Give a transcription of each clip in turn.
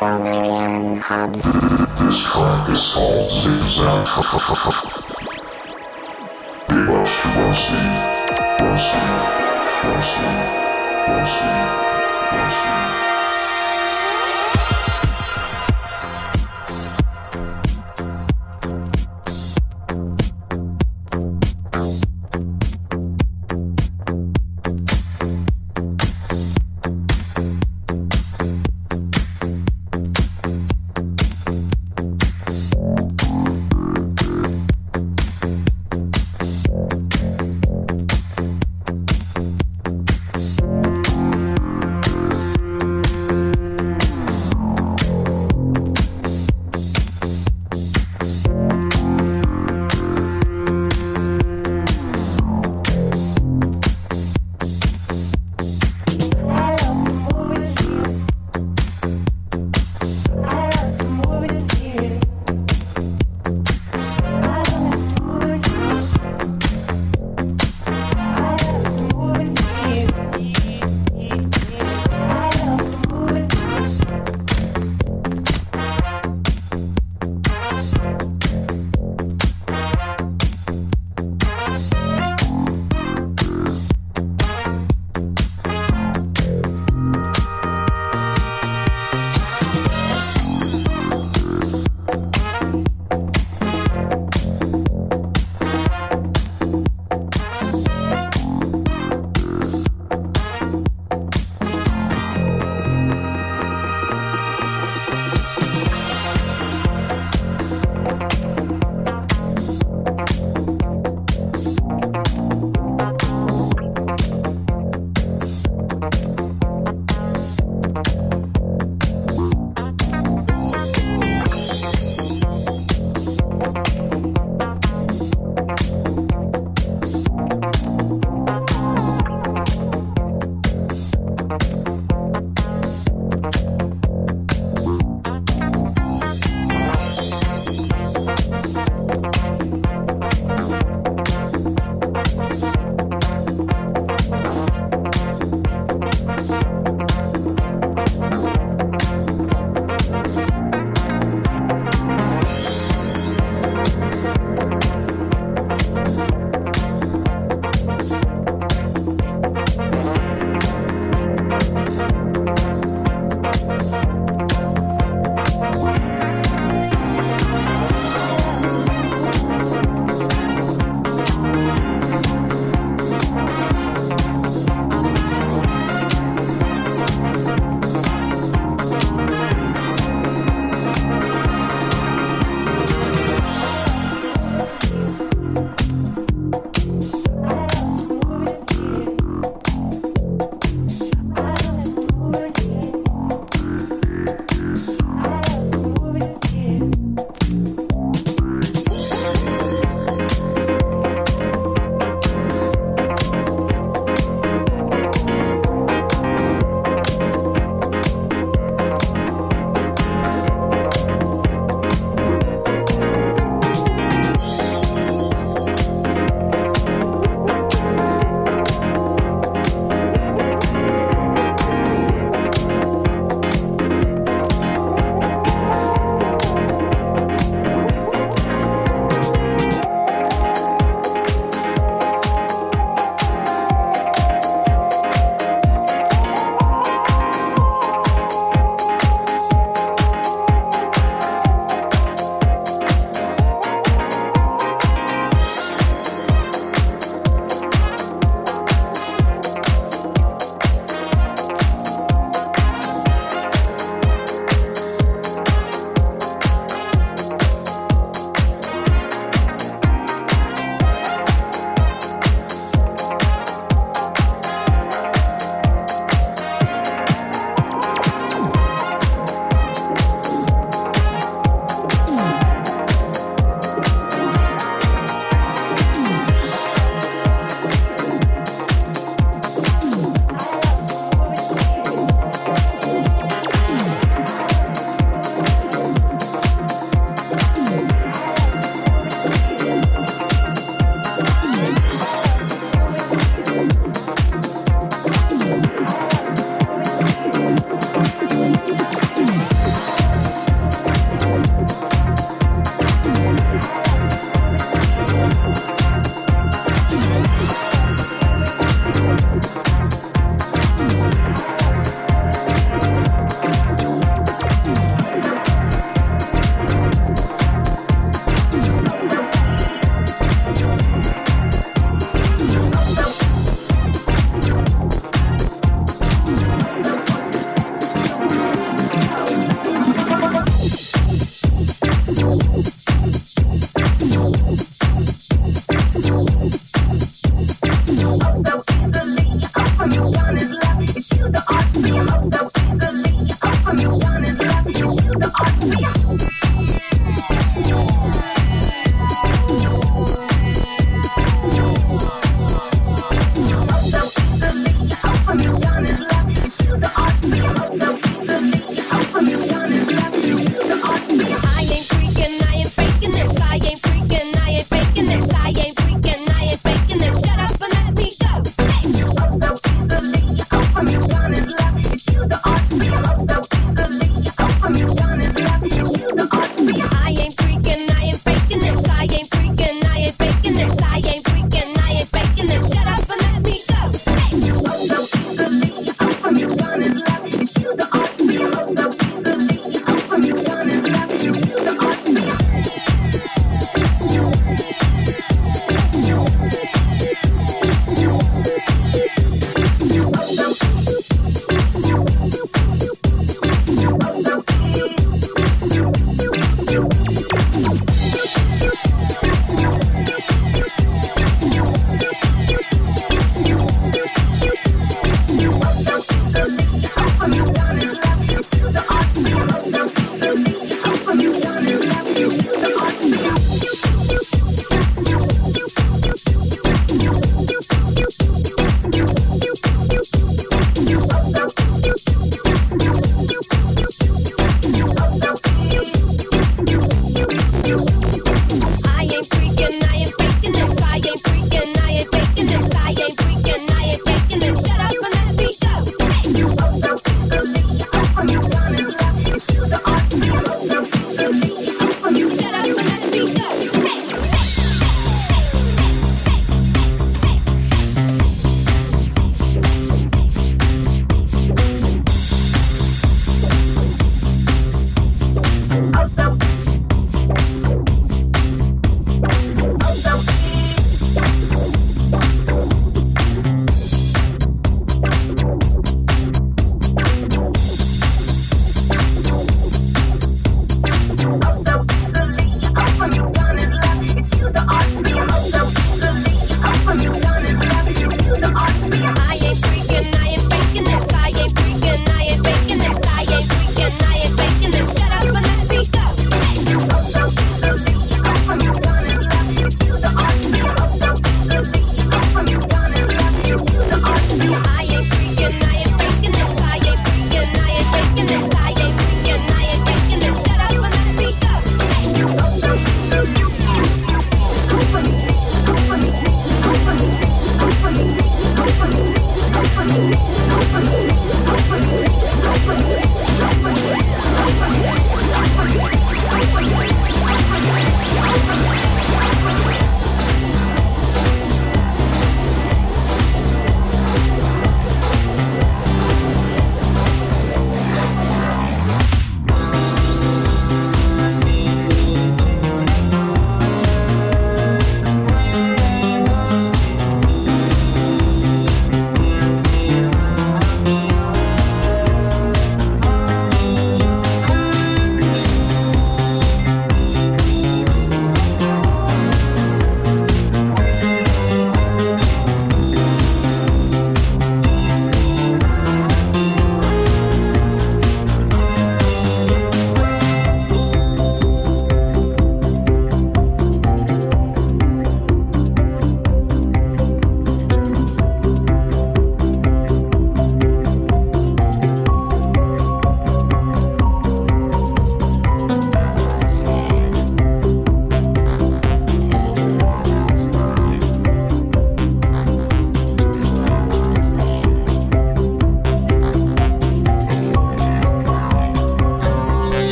Marianne This track is called Zigzag. Give us to Rusty.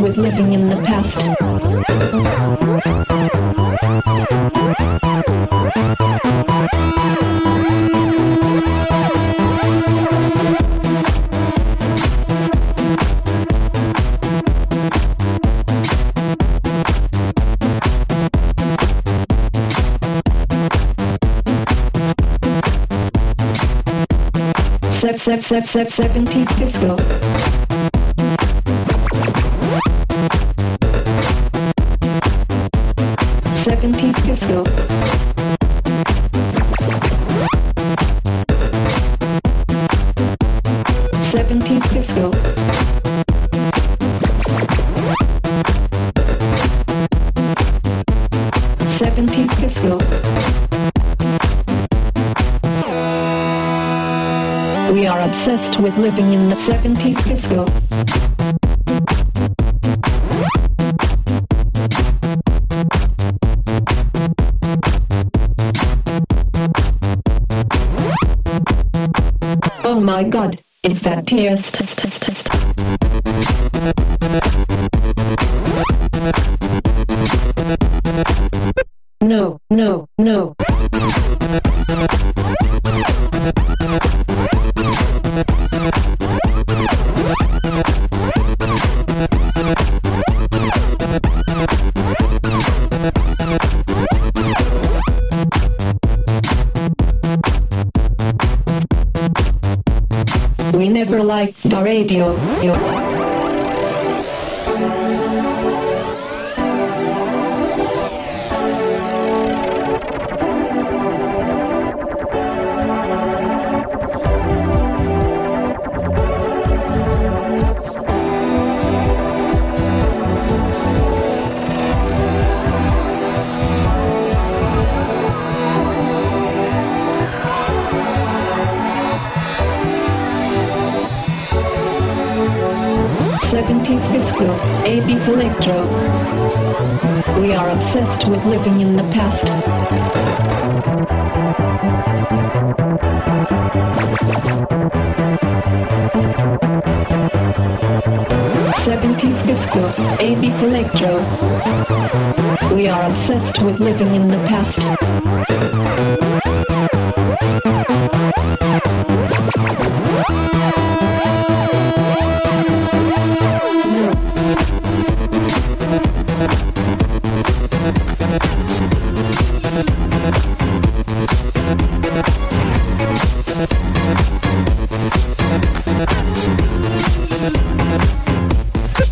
With living in the past. Sep sep sep sep 70s disco. Obsessed with living in the 70s disco. Oh my god, is that TS test test test?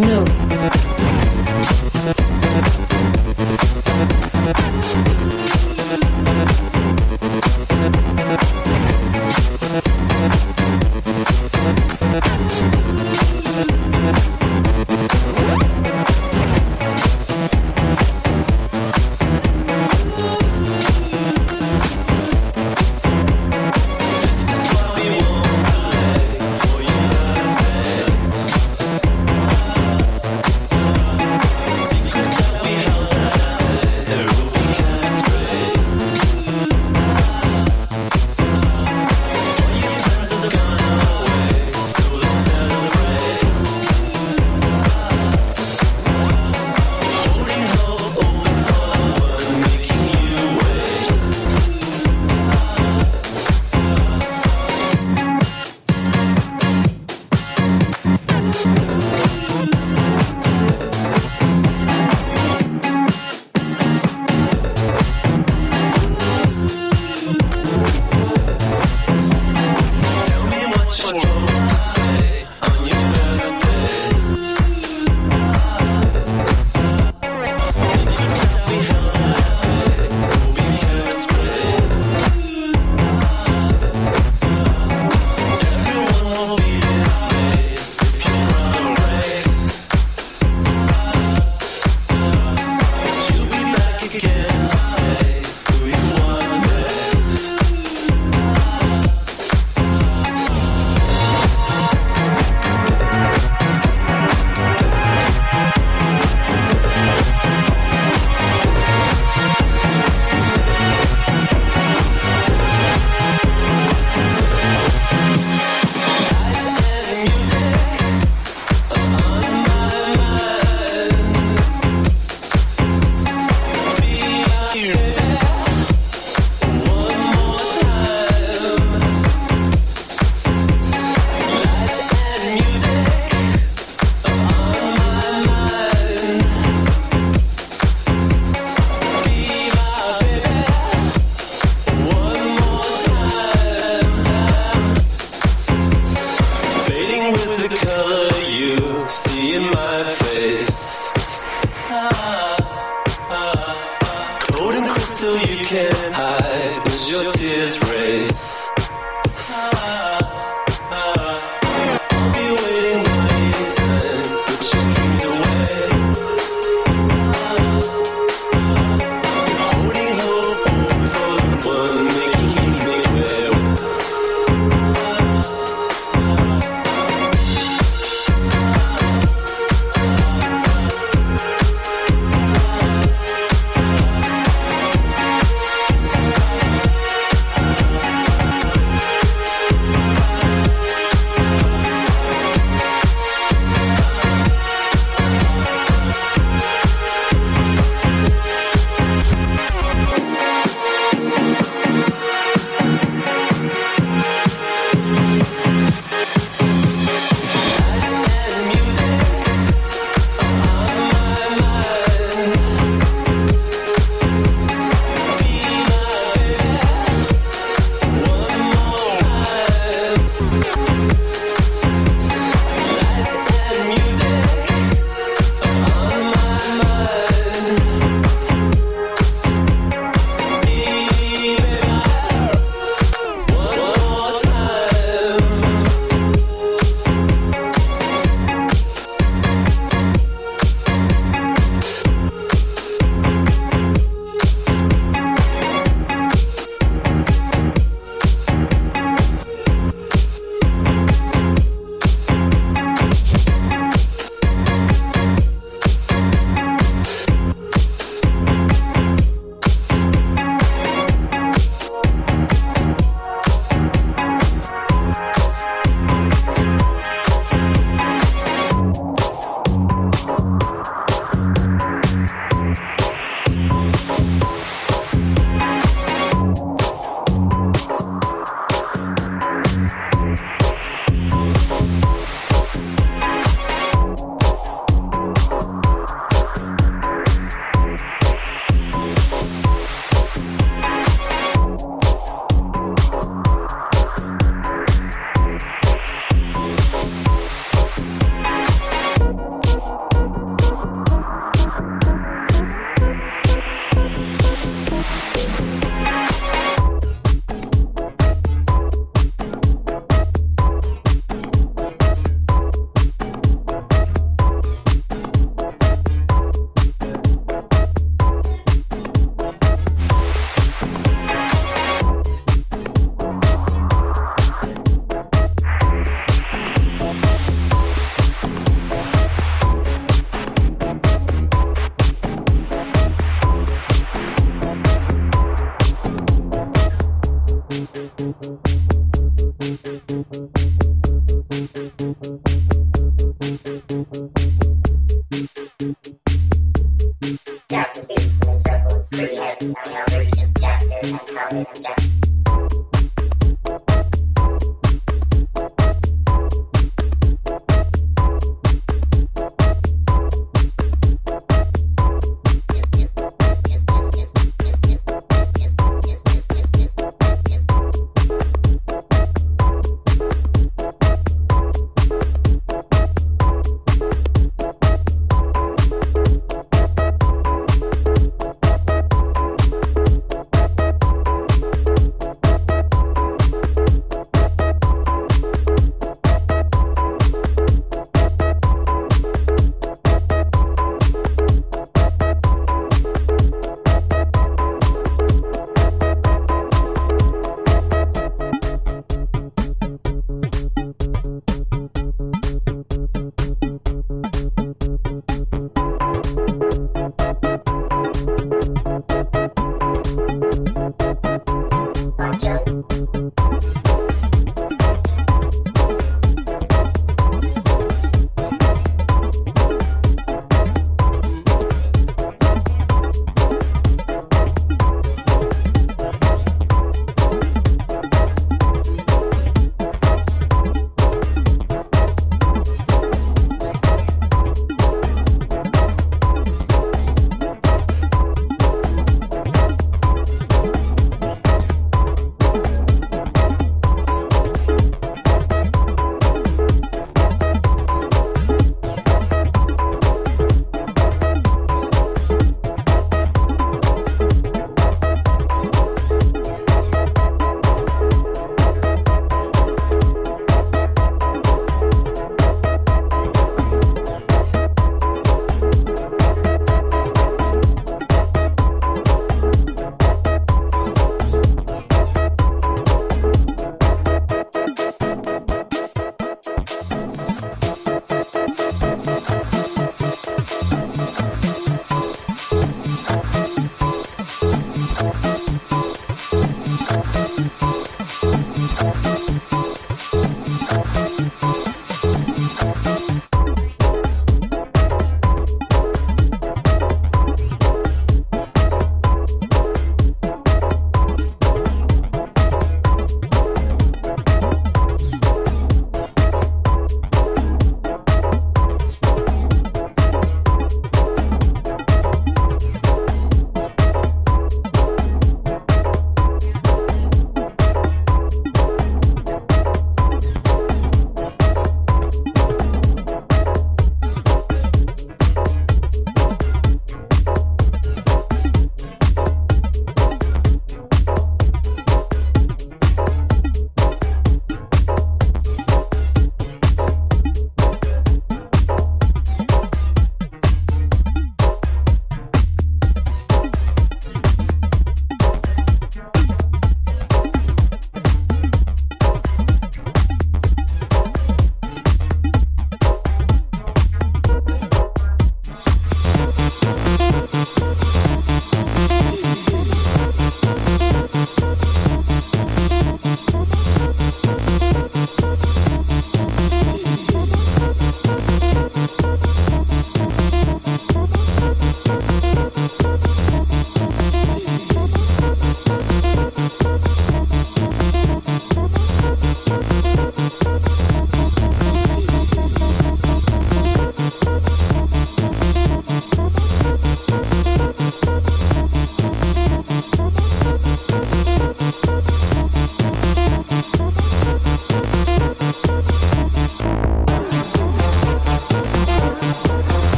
No.